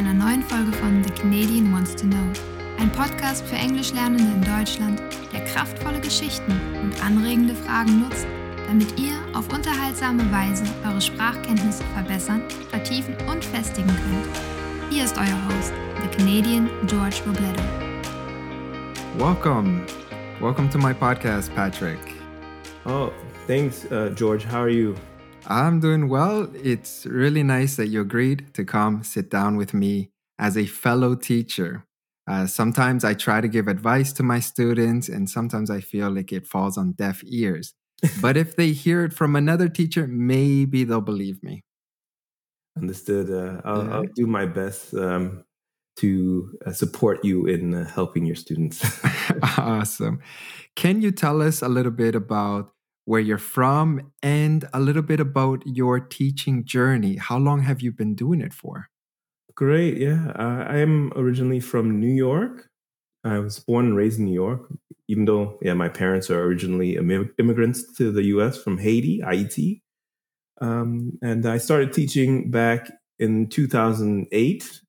einer neuen Folge von The Canadian Wants to Know, ein Podcast für Englischlernende in Deutschland, der kraftvolle Geschichten und anregende Fragen nutzt, damit ihr auf unterhaltsame Weise eure Sprachkenntnisse verbessern, vertiefen und festigen könnt. Hier ist euer Host, The Canadian George Robledo. Welcome. Welcome to my podcast, Patrick. Oh, thanks, uh, George. How are you? I'm doing well. It's really nice that you agreed to come sit down with me as a fellow teacher. Uh, sometimes I try to give advice to my students, and sometimes I feel like it falls on deaf ears. but if they hear it from another teacher, maybe they'll believe me. Understood. Uh, I'll, yeah. I'll, do my best um, to uh, support you in uh, helping your students. awesome. Can you tell us a little bit about where you're from, and a little bit about your teaching journey. How long have you been doing it for? Great. Yeah. Uh, I am originally from New York. I was born and raised in New York, even though, yeah, my parents are originally immigrants to the US from Haiti, Haiti. Um, and I started teaching back in 2008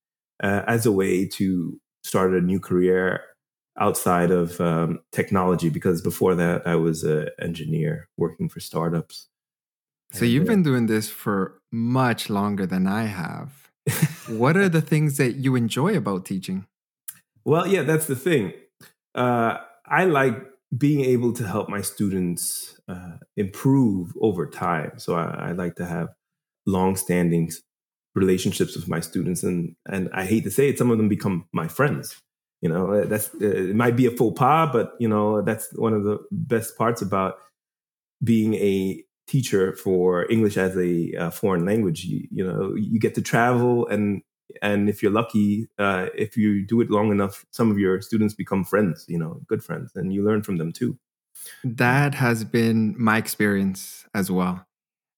uh, as a way to start a new career outside of um, technology because before that I was an engineer working for startups. So and, you've been doing this for much longer than I have. what are the things that you enjoy about teaching? Well, yeah, that's the thing. Uh, I like being able to help my students uh, improve over time. So I, I like to have long-standing relationships with my students, and and I hate to say it, some of them become my friends. You know, uh, that's uh, it might be a faux pas, but you know that's one of the best parts about being a teacher for English as a uh, foreign language. You, you, know, you get to travel, and and if you're lucky, uh, if you do it long enough, some of your students become friends. You know, good friends, and you learn from them too. That has been my experience as well.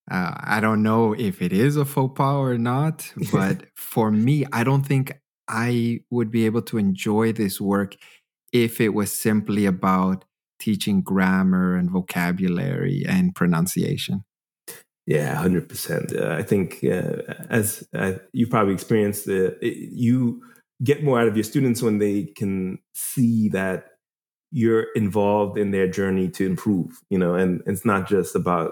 Uh, I don't know if it is a faux pas or not, but for me, I don't think I would be able to enjoy this work if it was simply about teaching grammar and vocabulary and pronunciation. Yeah, hundred uh, percent. I think uh, as uh, you probably experienced, uh, you get more out of your students when they can see that you're involved in their journey to improve. You know, and it's not just about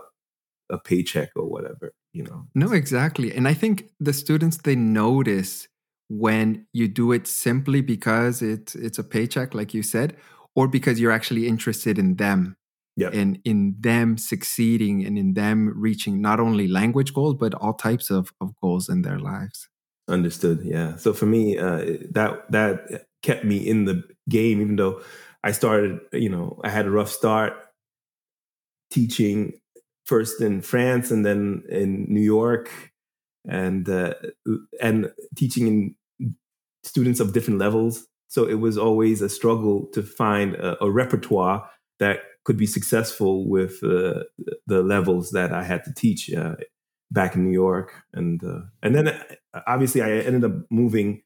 a paycheck or whatever. You know. No, exactly. And I think the students they notice when you do it simply because it's it's a paycheck like you said or because you're actually interested in them yep. and in them succeeding and in them reaching not only language goals but all types of, of goals in their lives understood yeah so for me uh, that that kept me in the game even though i started you know i had a rough start teaching first in france and then in new york and uh, and teaching in students of different levels. So it was always a struggle to find a, a repertoire that could be successful with uh, the levels that I had to teach uh, back in New York, and uh, and then uh, obviously I ended up moving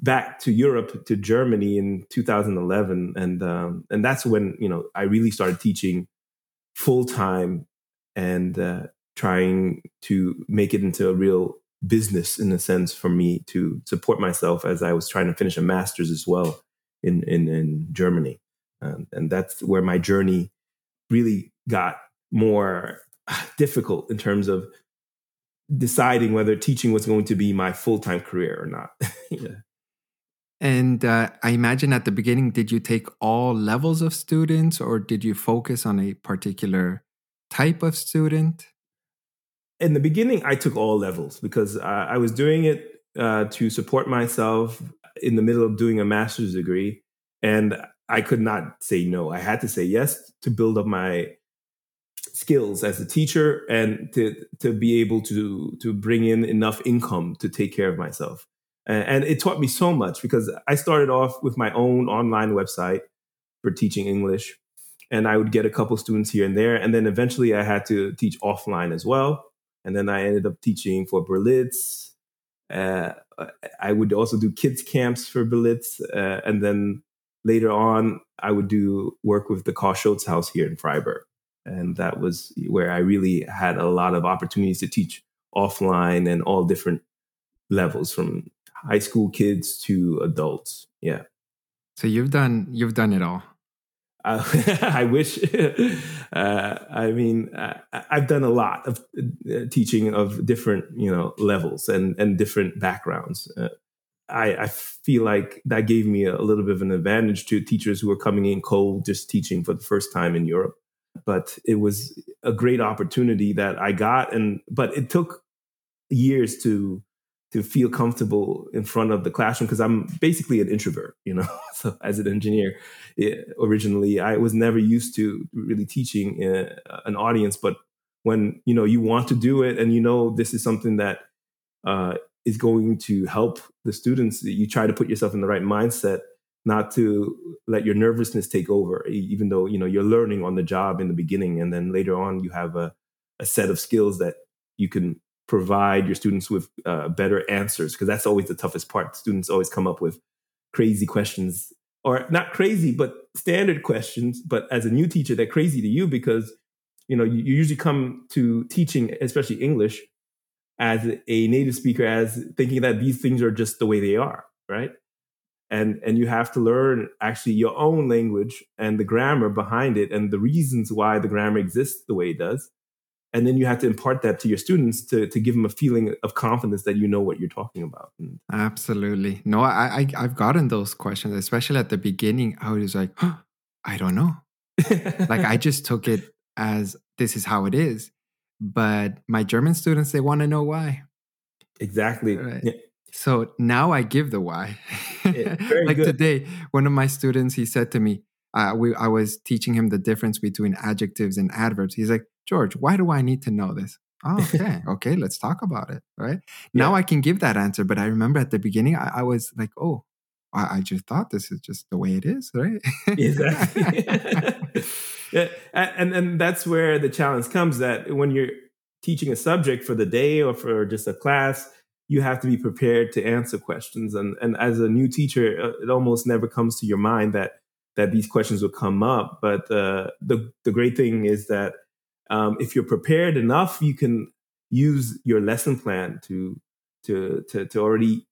back to Europe to Germany in 2011, and um, and that's when you know I really started teaching full time and uh, trying to make it into a real business in a sense for me to support myself as I was trying to finish a master's as well in in, in Germany, um, and that's where my journey really got more difficult in terms of deciding whether teaching was going to be my full time career or not. yeah. And uh, I imagine at the beginning, did you take all levels of students, or did you focus on a particular type of student? In the beginning, I took all levels because I, I was doing it uh, to support myself in the middle of doing a master's degree. And I could not say no. I had to say yes to build up my skills as a teacher and to to be able to to bring in enough income to take care of myself. And, and it taught me so much because I started off with my own online website for teaching English, and I would get a couple students here and there, and then eventually I had to teach offline as well and then I ended up teaching for Berlitz. Uh, I would also do kids camps for Berlitz, uh, and then later on, I would do work with the Carl Schurz House here in Freiburg, and that was where I really had a lot of opportunities to teach offline and all different levels from high school kids to adults. Yeah. So you've done you've done it all. Uh, I wish. Uh, I mean, uh, I've done a lot of uh, teaching of different, you know, levels and and different backgrounds. Uh, I, I, feel like that gave me a, a, little bit of an advantage to teachers who are coming in cold, just teaching for the first time in Europe. But it was a great opportunity that I got, and but it took years to to feel comfortable in front of the classroom because I'm basically an introvert, you know. so as an engineer, it, originally I was never used to really teaching uh, an audience, but when you know you want to do it and you know this is something that uh, is going to help the students, you try to put yourself in the right mindset, not to let your nervousness take over, even though you know you're learning on the job in the beginning, and then later on you have a, a set of skills that you can provide your students with uh, better answers because that's always the toughest part. Students always come up with crazy questions, or not crazy, but standard questions. But as a new teacher, they're crazy to you because you know you, you usually come to teaching, especially English, as a native speaker, as thinking that these things are just the way they are, right? And and you have to learn actually your own language and the grammar behind it and the reasons why the grammar exists the way it does and then you have to impart that to your students to, to give them a feeling of confidence that you know what you're talking about absolutely no i, I have gotten those questions especially at the beginning i was like oh, i don't know like i just took it as this is how it is but my german students they want to know why exactly right. yeah. so now i give the why yeah, like good. today one of my students he said to me uh, we, I was teaching him the difference between adjectives and adverbs. He's like, George, why do I need to know this? Oh, okay, okay, let's talk about it. Right yeah. now, I can give that answer, but I remember at the beginning, I, I was like, oh, I, I, just thought this is just the way it is, right? exactly. yeah, and and that's where the challenge comes. That when you're teaching a subject for the day or for just a class, you have to be prepared to answer questions. And and as a new teacher, uh, it almost never comes to your mind that that these questions will come up. But uh, the the great thing is that um, if you're prepared enough, you can use your lesson plan to to to, to already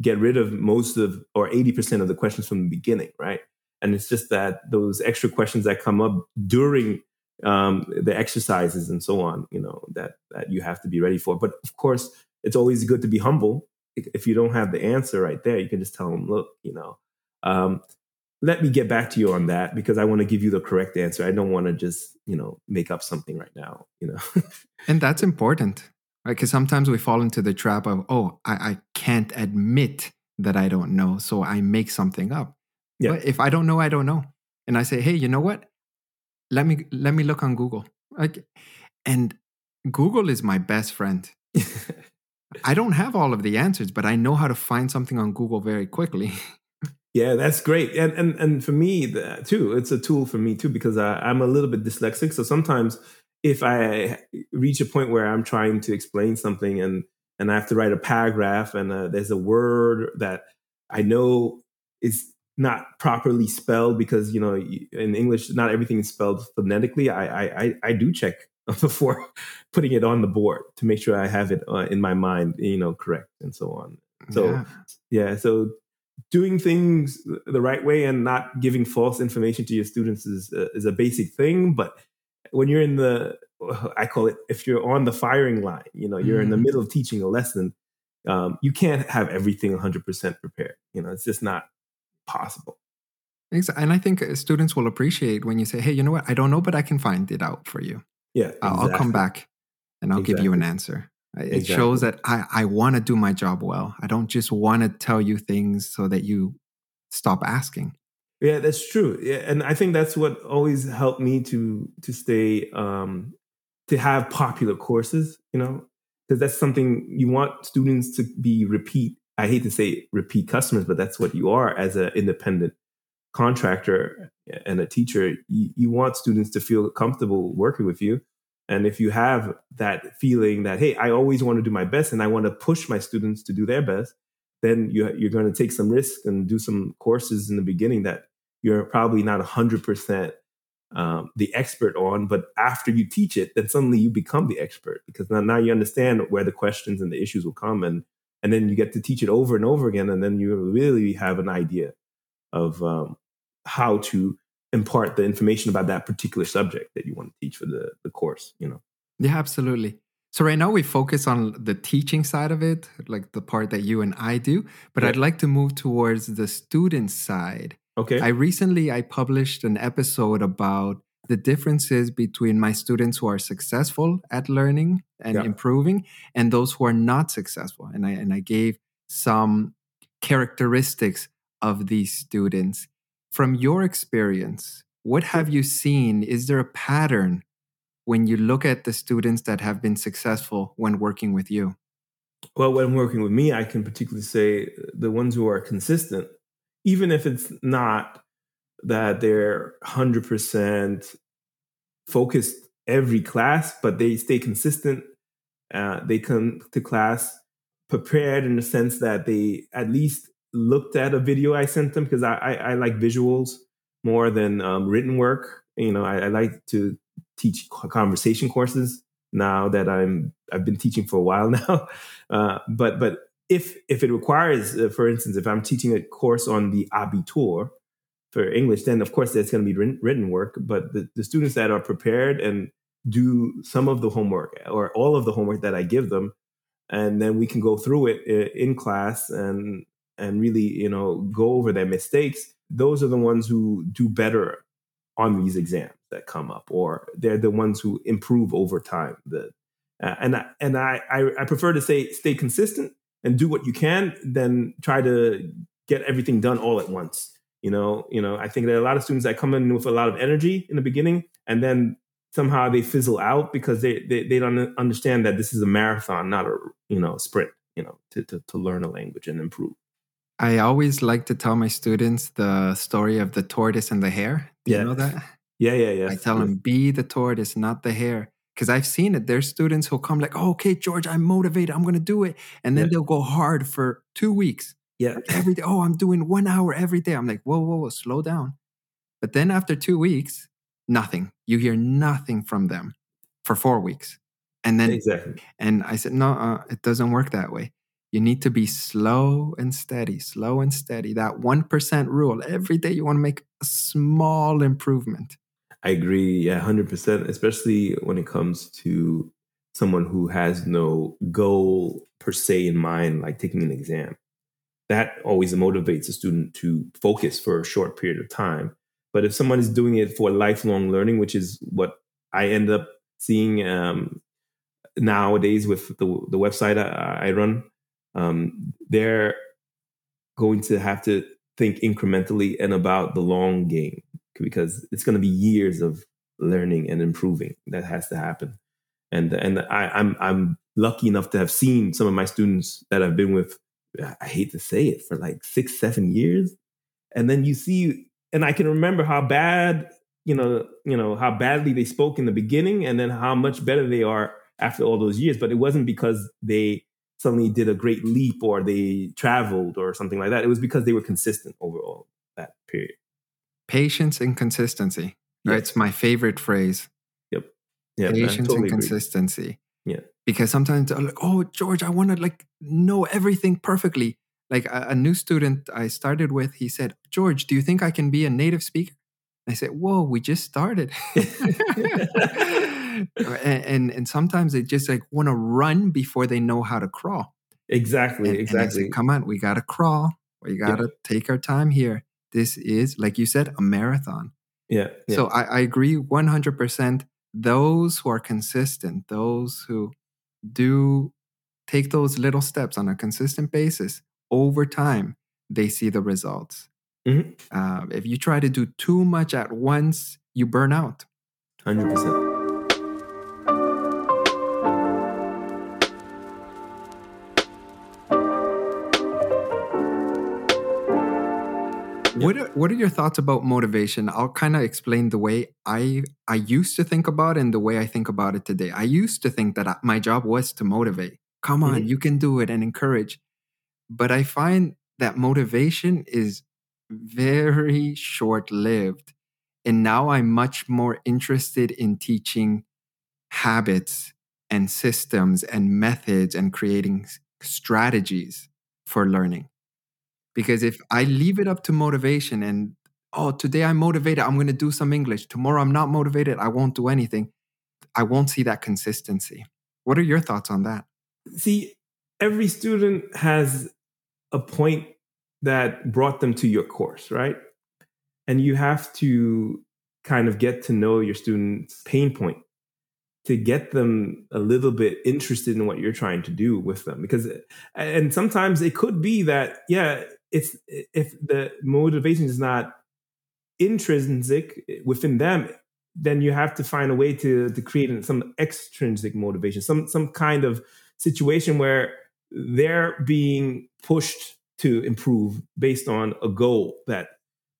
get rid of most of or 80% of the questions from the beginning, right? And it's just that those extra questions that come up during um, the exercises and so on, you know, that that you have to be ready for. But of course, it's always good to be humble. If you don't have the answer right there, you can just tell them, look, you know, um, let me get back to you on that because I want to give you the correct answer. I don't want to just, you know, make up something right now, you know. and that's important, right? Because sometimes we fall into the trap of, oh, I, I can't admit that I don't know. So I make something up. Yeah. But if I don't know, I don't know. And I say, hey, you know what? Let me let me look on Google. Like, and Google is my best friend. I don't have all of the answers, but I know how to find something on Google very quickly. Yeah, that's great. And and and for me too, it's a tool for me too because I, I'm a little bit dyslexic. So sometimes if I reach a point where I'm trying to explain something and and I have to write a paragraph and uh, there's a word that I know is not properly spelled because you know in English not everything is spelled phonetically. I I I do check before putting it on the board to make sure I have it uh, in my mind, you know, correct and so on. So yeah, yeah so doing things the right way and not giving false information to your students is uh, is a basic thing but when you're in the i call it if you're on the firing line you know you're mm-hmm. in the mm-hmm. middle of teaching a lesson um, you can't have everything 100% prepared you know it's just not possible exactly. and i think uh, students will appreciate when you say hey you know what i don't know but i can find it out for you yeah exactly. i'll come back and i'll exactly. give you an answer it exactly. shows that I, I want to do my job well. I don't just want to tell you things so that you stop asking. Yeah, that's true. Yeah, and I think that's what always helped me to to stay um, to have popular courses. You know, because that's something you want students to be repeat. I hate to say repeat customers, but that's what you are as an independent contractor and a teacher. You, you want students to feel comfortable working with you and if you have that feeling that, hey, I always want to do my best and I want to push my students to do their best, then you, are going to take some risk and do some courses in the beginning that you're probably not 100% um, the expert on. But after you teach it, then suddenly you become the expert because now, now you understand where the questions and the issues will come. And and then you get to teach it over and over again, and then you really have an idea of um, how to impart the information about that particular subject that you want to teach for the, the course. You know. Yeah, absolutely. So right now we focus on the teaching side of it, like the part that you and I do, but Yeah. I'd like to move towards the student side. Okay. I recently I published an episode about the differences between my students who are successful at learning and Yeah. improving and those who are not successful. And I and I gave some characteristics of these students. From your experience, what have you seen? Is there a pattern when you look at the students that have been successful when working with you? Well, when working with me, I can particularly say the ones who are consistent, even if it's not that they're 100% focused every class, but they stay consistent. Uh, they come to class prepared in the sense that they at least looked at a video I sent them because I, I, I like visuals more than um, written work. You know, I, I like to teach conversation courses now that I'm I've been teaching for a while now. Uh, but but if if it requires, uh, for instance, if I'm teaching a course on the Abitur for English, then of course there's going to be written, written work. But the, the students that are prepared and do some of the homework or all of the homework that I give them, and then we can go through it in class and and really you know go over their mistakes. Those are the ones who do better on these exams that come up, or they're the ones who improve over time. The uh, and I, and I, I I prefer to say stay consistent and do what you can than try to get everything done all at once. You know, you know. I think there are a lot of students that come in with a lot of energy in the beginning, and then somehow they fizzle out because they they, they don't understand that this is a marathon, not a you know sprint. You know, to to, to learn a language and improve. I always like to tell my students the story of the tortoise and the hare. Do Yeah. you know that? Yeah, yeah, yeah. I tell them, be the tortoise, not the hare. Because I've seen it. There's students who'll come like, oh, okay, George, I'm motivated. I'm going to do it. And then Yeah. they'll go hard for two weeks. Yeah, every day. Oh, I'm doing one hour every day. I'm like, whoa, whoa, whoa, slow down. But then after two weeks, nothing. You hear nothing from them for four weeks. And then exactly. and I said, no, uh, it doesn't work that way. You need to be slow and steady, slow and steady. That 1% rule. Every day you want to make a small improvement. I agree. Yeah, hundred percent. Especially when it comes to someone who has no goal per se in mind, like taking an exam. That always motivates a student to focus for a short period of time. But if someone is doing it for lifelong learning, which is what I end up seeing um, nowadays with the the website I, I run, um, they're going to have to think incrementally and about the long game because it's going to be years of learning and improving that has to happen. And and I, I'm I'm lucky enough to have seen some of my students that I've been with. I hate to say it for like six seven years, and then you see, and I can remember how bad you know you know how badly they spoke in the beginning, and then how much better they are after all those years. But it wasn't because they suddenly did a great leap or they traveled or something like that. It was because they were consistent over all that period. Patience and consistency. Yes. It's my favorite phrase. Yep. Yeah. Patience totally and agree. consistency. Yeah. Because sometimes I'm like, oh, George, I want to like know everything perfectly. Like a, a new student I started with, he said, George, do you think I can be a native speaker? I said, whoa, we just started. and, and sometimes they just like want to run before they know how to crawl. Exactly. And, exactly. And say, Come on, we gotta crawl. We gotta yeah. take our time here. This is, like you said, a marathon. Yeah. yeah. So I, I agree 100%. Those who are consistent, those who do take those little steps on a consistent basis over time, they see the results. Mm-hmm. Uh, if you try to do too much at once, you burn out. 100%. What are, what are your thoughts about motivation? I'll kind of explain the way I I used to think about it and the way I think about it today. I used to think that I, my job was to motivate. Come on, mm-hmm. you can do it and encourage. But I find that motivation is very short-lived. And now I'm much more interested in teaching habits and systems and methods and creating strategies for learning. Because if I leave it up to motivation and, oh, today I'm motivated, I'm going to do some English. Tomorrow I'm not motivated, I won't do anything. I won't see that consistency. What are your thoughts on that? See, every student has a point that brought them to your course, right? And you have to kind of get to know your student's pain point to get them a little bit interested in what you're trying to do with them because and sometimes it could be that yeah it's if the motivation is not intrinsic within them then you have to find a way to to create some extrinsic motivation some some kind of situation where they're being pushed to improve based on a goal that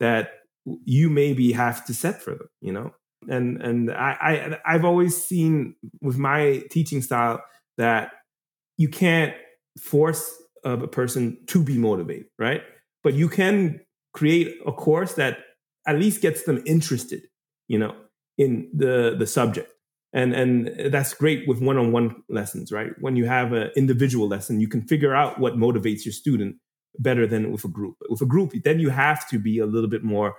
that you maybe have to set for them you know? And and I, I I've always seen with my teaching style that you can't force a person to be motivated, right? But you can create a course that at least gets them interested, you know, in the the subject. And and that's great with one-on-one lessons, right? When you have an individual lesson, you can figure out what motivates your student better than with a group. With a group, then you have to be a little bit more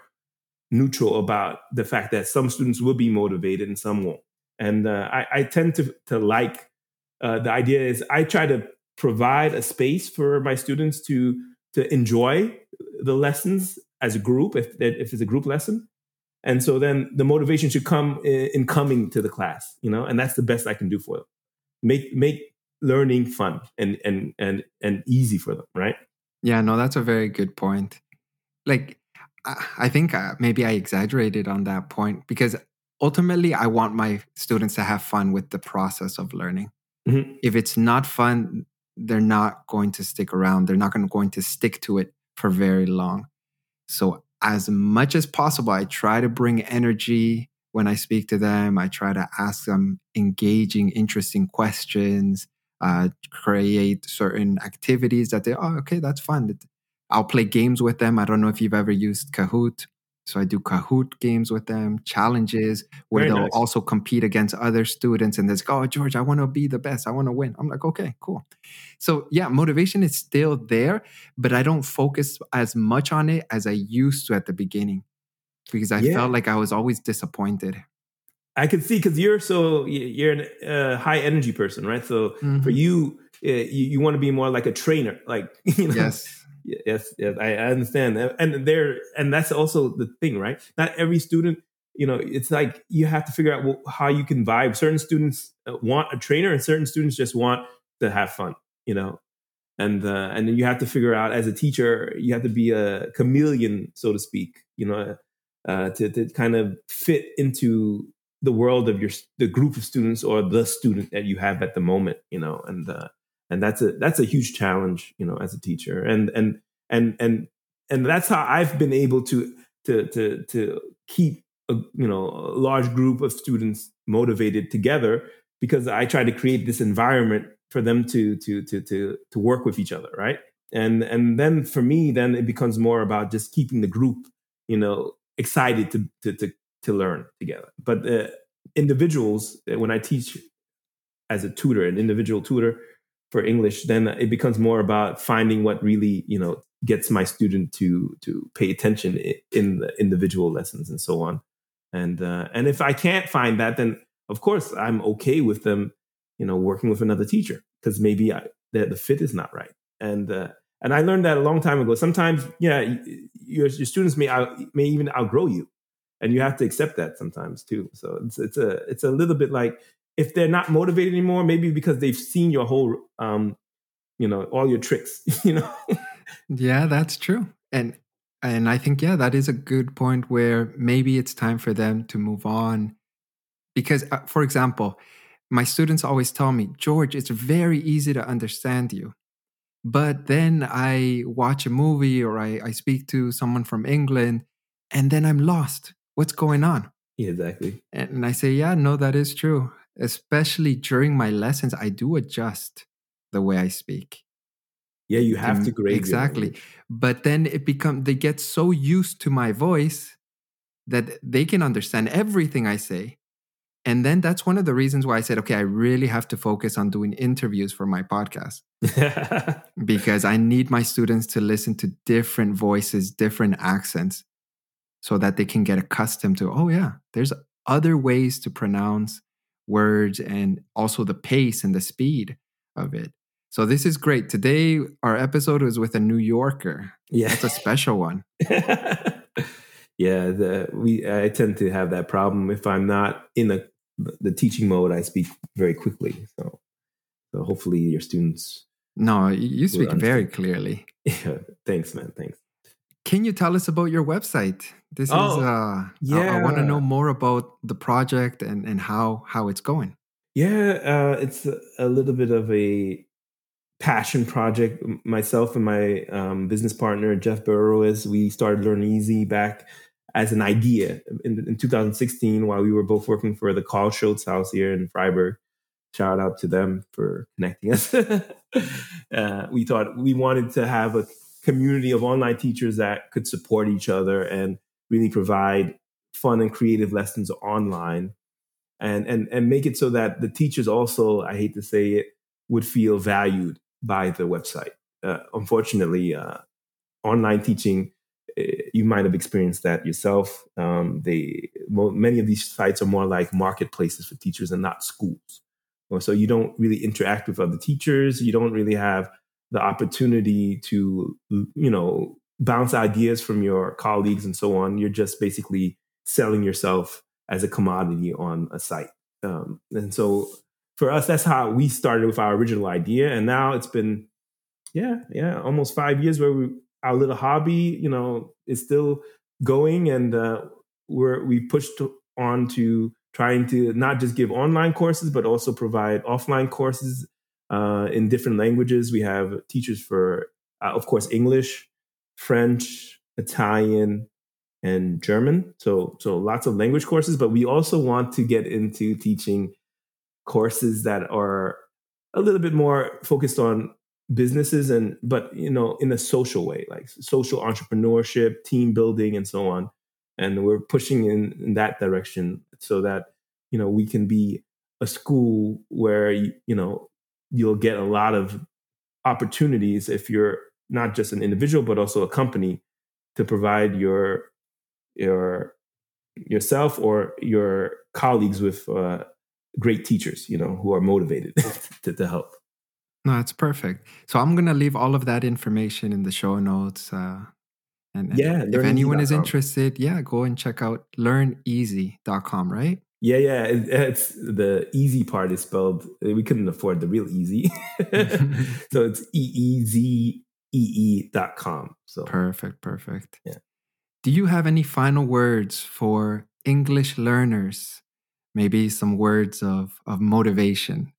neutral about the fact that some students will be motivated and some won't. And uh, I, I, tend to to like uh, the idea is I try to provide a space for my students to to enjoy the lessons as a group if if it's a group lesson. And so then the motivation should come in, in coming to the class, you know, and that's the best I can do for them. Make make learning fun and and and and easy for them, right? Yeah, no, that's a very good point. Like I think uh, maybe I exaggerated on that point because ultimately I want my students to have fun with the process of learning. Mm-hmm. If it's not fun, they're not going to stick around. They're not going to stick to it for very long. So, as much as possible, I try to bring energy when I speak to them. I try to ask them engaging, interesting questions, uh, create certain activities that they, oh, okay, that's fun. I'll play games with them. I don't know if you've ever used Kahoot. So I do Kahoot games with them, challenges where Very they'll nice. also compete against other students and they go, oh, George, I want to be the best. I want to win. I'm like, okay, cool. So yeah, motivation is still there, but I don't focus as much on it as I used to at the beginning because I yeah. felt like I was always disappointed. I can see because you're so you're a high energy person, right? So mm-hmm. for you, you, you want to be more like a trainer, like you know, yes yes yes I, understand and there and that's also the thing right? Not every student you know it's like you have to figure out how you can vibe. Certain students uh, want a trainer and certain students just want to have fun you know? And uh, and then you have to figure out as a teacher you have to be a chameleon so to speak you know uh, to, to kind of fit into the world of your the group of students or the student that you have at the moment you know? And uh, and that's a that's a huge challenge you know as a teacher. And and and and and that's how i've been able to to to to keep a you know a large group of students motivated together because i try to create this environment for them to to to to to work with each other right? And and then for me then it becomes more about just keeping the group you know excited to to to, to learn together. But uh, individuals when i teach as a tutor an individual tutor for English, then it becomes more about finding what really you know gets my student to to pay attention in the individual lessons and so on. And uh, and if I can't find that, then of course I'm okay with them, you know, working with another teacher because maybe I, the, the fit is not right. And uh, and I learned that a long time ago. Sometimes, yeah, your your students may out, may even outgrow you, and you have to accept that sometimes too. So it's it's a it's a little bit like if they're not motivated anymore, maybe because they've seen your whole, um, you know, all your tricks, you know. yeah, that's true, and and I think yeah, that is a good point where maybe it's time for them to move on, because uh, for example, my students always tell me, George, it's very easy to understand you. But then I watch a movie or I, I speak to someone from England and then I'm lost. What's going on? Yeah, exactly. And I say, yeah, no, that is true especially during my lessons, I do adjust the way I speak. Yeah, you have and, to grade exactly. But then it become they get so used to my voice that they can understand everything I say. And then that's one of the reasons why I said, okay, I really have to focus on doing interviews for my podcast because I need my students to listen to different voices, different accents, so that they can get accustomed to, oh, yeah, there's other ways to pronounce words and also the pace and the speed of it. So this is great. Today, our episode was with a New Yorker. Yeah. it's a special one. yeah, the, we I tend to have that problem if I'm not in the the teaching mode. I speak very quickly, so so hopefully your students. No, you speak very clearly. Yeah, thanks, man. Thanks. Can you tell us about your website? This Oh, is uh yeah. I, want to know more about the project and and how how it's going. Yeah, uh, it's a, a little bit of a passion project. Myself and my um, business partner Jeff Burrows, we started Learneezee back as an idea in, in 2016 while we were both working for the Carl Schurz House here in Freiburg. Shout out to them for connecting us. uh, we thought we wanted to have a community of online teachers that could support each other and really provide fun and creative lessons online. And and and make it so that the teachers also i hate to say it would feel valued by the website. Uh, unfortunately uh, online teaching eh, you might have experienced that yourself. Um, they many of these sites are more like marketplaces for teachers and not schools. So you don't really interact with other teachers. You don't really have the opportunity to you know bounce ideas from your colleagues and so on you're just basically selling yourself as a commodity on a site. Um, and so for us that's how we started with our original idea. And now it's been yeah yeah almost five years where we our little hobby you know is still going. And uh, we're we pushed on to trying to not just give online courses but also provide offline courses uh, in different languages. We have teachers for uh, of course english french italian and german. So so lots of language courses but we also want to get into teaching courses that are a little bit more focused on businesses and but you know in a social way like social entrepreneurship team building and so on. And we're pushing in, in that direction so that you know we can be a school where you, you know you'll get a lot of opportunities if you're not just an individual but also a company to provide your your yourself or your colleagues with uh, great teachers you know who are motivated to, to help No, that's perfect. So I'm gonna leave all of that information in the show notes. Uh, and, and Yeah, if anyone is interested, yeah, go and check out learneezee.com, right? Yeah, yeah. It, it's the easy part is spelled. We couldn't afford the real easy, so it's e e z e e dot com. So Perfect, perfect. Yeah. Do you have any final words for English learners? Maybe some words of, of motivation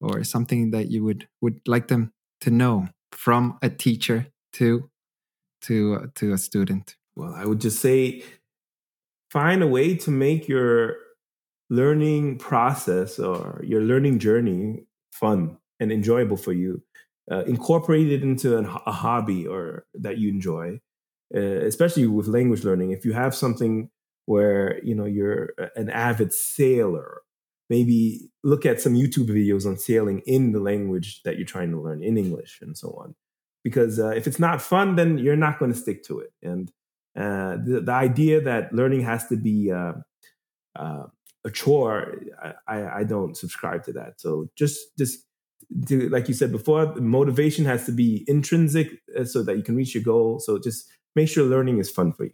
or something that you would, would like them to know from a teacher to to uh, to a student. well, I would just say find a way to make your learning process or your learning journey fun and enjoyable for you. Uh, incorporate it into an, a hobby or that you enjoy, uh, especially with language learning. If you have something where you know you're an avid sailor, maybe look at some YouTube videos on sailing in the language that you're trying to learn in English and so on. Because uh, if it's not fun, then you're not going to stick to it. And uh, the, the idea that learning has to be uh, uh, a chore, I, I, I don't subscribe to that. So just just to, like you said before, the motivation has to be intrinsic uh, so that you can reach your goal. So just make sure learning is fun for you.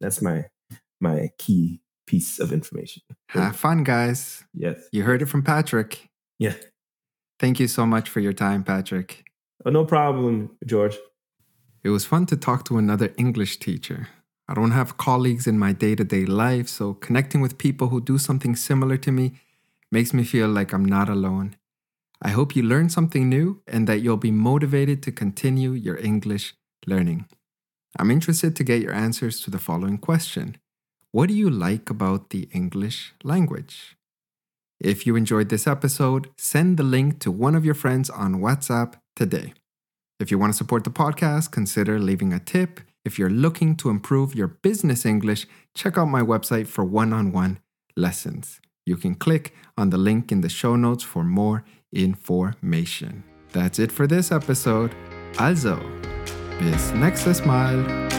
That's my my key piece of information. Have fun, guys. Yes. You heard it from Patrick. Yeah. Thank you so much for your time, Patrick. Oh, no problem, George. It was fun to talk to another English teacher. I don't have colleagues in my day to day life, so connecting with people who do something similar to me makes me feel like I'm not alone. I hope you learned something new and that you'll be motivated to continue your English learning. I'm interested to get your answers to the following question What do you like about the English language? If you enjoyed this episode, send the link to one of your friends on WhatsApp today. If you want to support the podcast, consider leaving a tip. If you're looking to improve your business English, check out my website for one on one lessons. You can click on the link in the show notes for more information. That's it for this episode. Also, bis nächstes Mal.